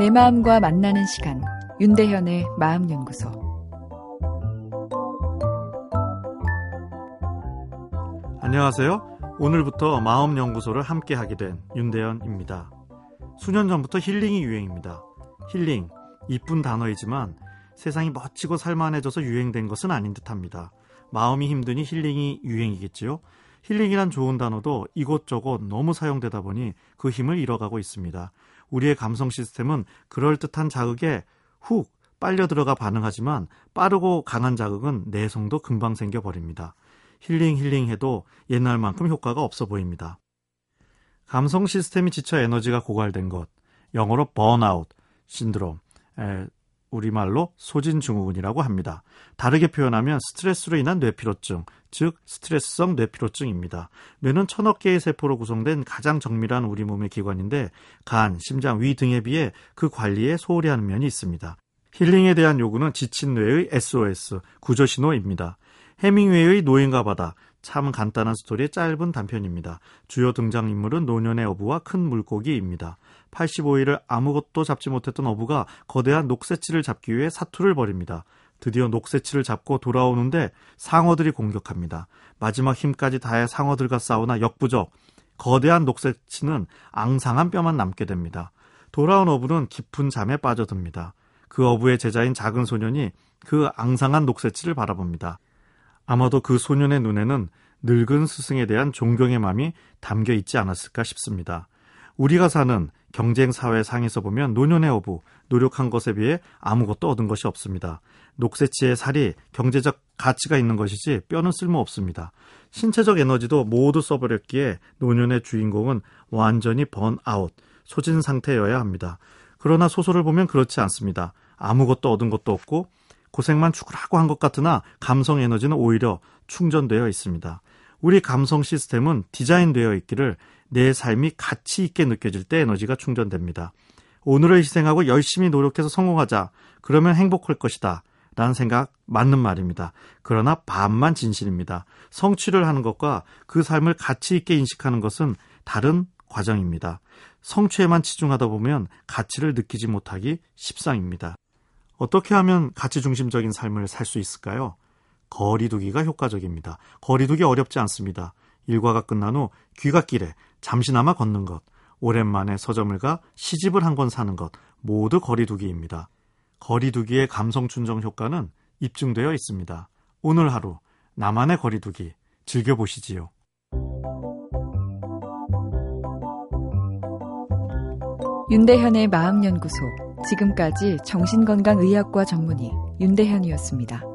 내 마음과 만나는 시간 윤대현의 마음연구소 안녕하세요. 오늘부터 마음연구소를 함께 하게 된 윤대현입니다. 수년 전부터 힐링이 유행입니다. 힐링, 이쁜 단어이지만 세상이 멋지고 살만해져서 유행된 것은 아닌 듯합니다. 마음이 힘드니 힐링이 유행이겠지요. 힐링이란 좋은 단어도 이곳저곳 너무 사용되다 보니 그 힘을 잃어가고 있습니다. 우리의 감성 시스템은 그럴듯한 자극에 훅 빨려 들어가 반응하지만 빠르고 강한 자극은 내성도 금방 생겨버립니다. 힐링 힐링 해도 옛날만큼 효과가 없어 보입니다. 감성 시스템이 지쳐 에너지가 고갈된 것, 영어로 번아웃 신드롬, 에, 우리말로 소진증후군이라고 합니다. 다르게 표현하면 스트레스로 인한 뇌피로증, 즉 스트레스성 뇌피로증입니다. 뇌는 천억 개의 세포로 구성된 가장 정밀한 우리 몸의 기관인데 간, 심장, 위 등에 비해 그 관리에 소홀히 하는 면이 있습니다. 힐링에 대한 요구는 지친 뇌의 SOS, 구조 신호입니다. 해밍웨이의 노인과 바다, 참 간단한 스토리의 짧은 단편입니다. 주요 등장인물은 노년의 어부와 큰 물고기입니다. 85일을 아무것도 잡지 못했던 어부가 거대한 녹새치를 잡기 위해 사투를 벌입니다. 드디어 녹새치를 잡고 돌아오는데 상어들이 공격합니다. 마지막 힘까지 다해 상어들과 싸우나 역부족. 거대한 녹새치는 앙상한 뼈만 남게 됩니다. 돌아온 어부는 깊은 잠에 빠져듭니다. 그 어부의 제자인 작은 소년이 그 앙상한 녹새치를 바라봅니다. 아마도 그 소년의 눈에는 늙은 스승에 대한 존경의 마음이 담겨 있지 않았을까 싶습니다. 우리가 사는 경쟁 사회 상에서 보면 노년의 어부, 노력한 것에 비해 아무것도 얻은 것이 없습니다. 녹새치의 살이 경제적 가치가 있는 것이지 뼈는 쓸모 없습니다. 신체적 에너지도 모두 써버렸기에 노년의 주인공은 완전히 번아웃, 소진 상태여야 합니다. 그러나 소설을 보면 그렇지 않습니다. 아무것도 얻은 것도 없고 고생만 죽으라고 한 것 같으나 감성 에너지는 오히려 충전되어 있습니다. 우리 감성 시스템은 디자인되어 있기를 내 삶이 가치 있게 느껴질 때 에너지가 충전됩니다. 오늘을 희생하고 열심히 노력해서 성공하자. 그러면 행복할 것이다. 라는 생각 맞는 말입니다. 그러나 반만 진실입니다. 성취를 하는 것과 그 삶을 가치 있게 인식하는 것은 다른 과정입니다. 성취에만 치중하다 보면 가치를 느끼지 못하기 십상입니다. 어떻게 하면 가치 중심적인 삶을 살 수 있을까요? 거리두기가 효과적입니다. 거리두기 어렵지 않습니다. 일과가 끝난 후 귀갓길에 잠시나마 걷는 것, 오랜만에 서점을 가 시집을 한 권 사는 것, 모두 거리두기입니다. 거리두기의 감성 충정 효과는 입증되어 있습니다. 오늘 하루 나만의 거리두기 즐겨보시지요. 윤대현의 마음연구소 지금까지 정신건강의학과 전문의 윤대현이었습니다.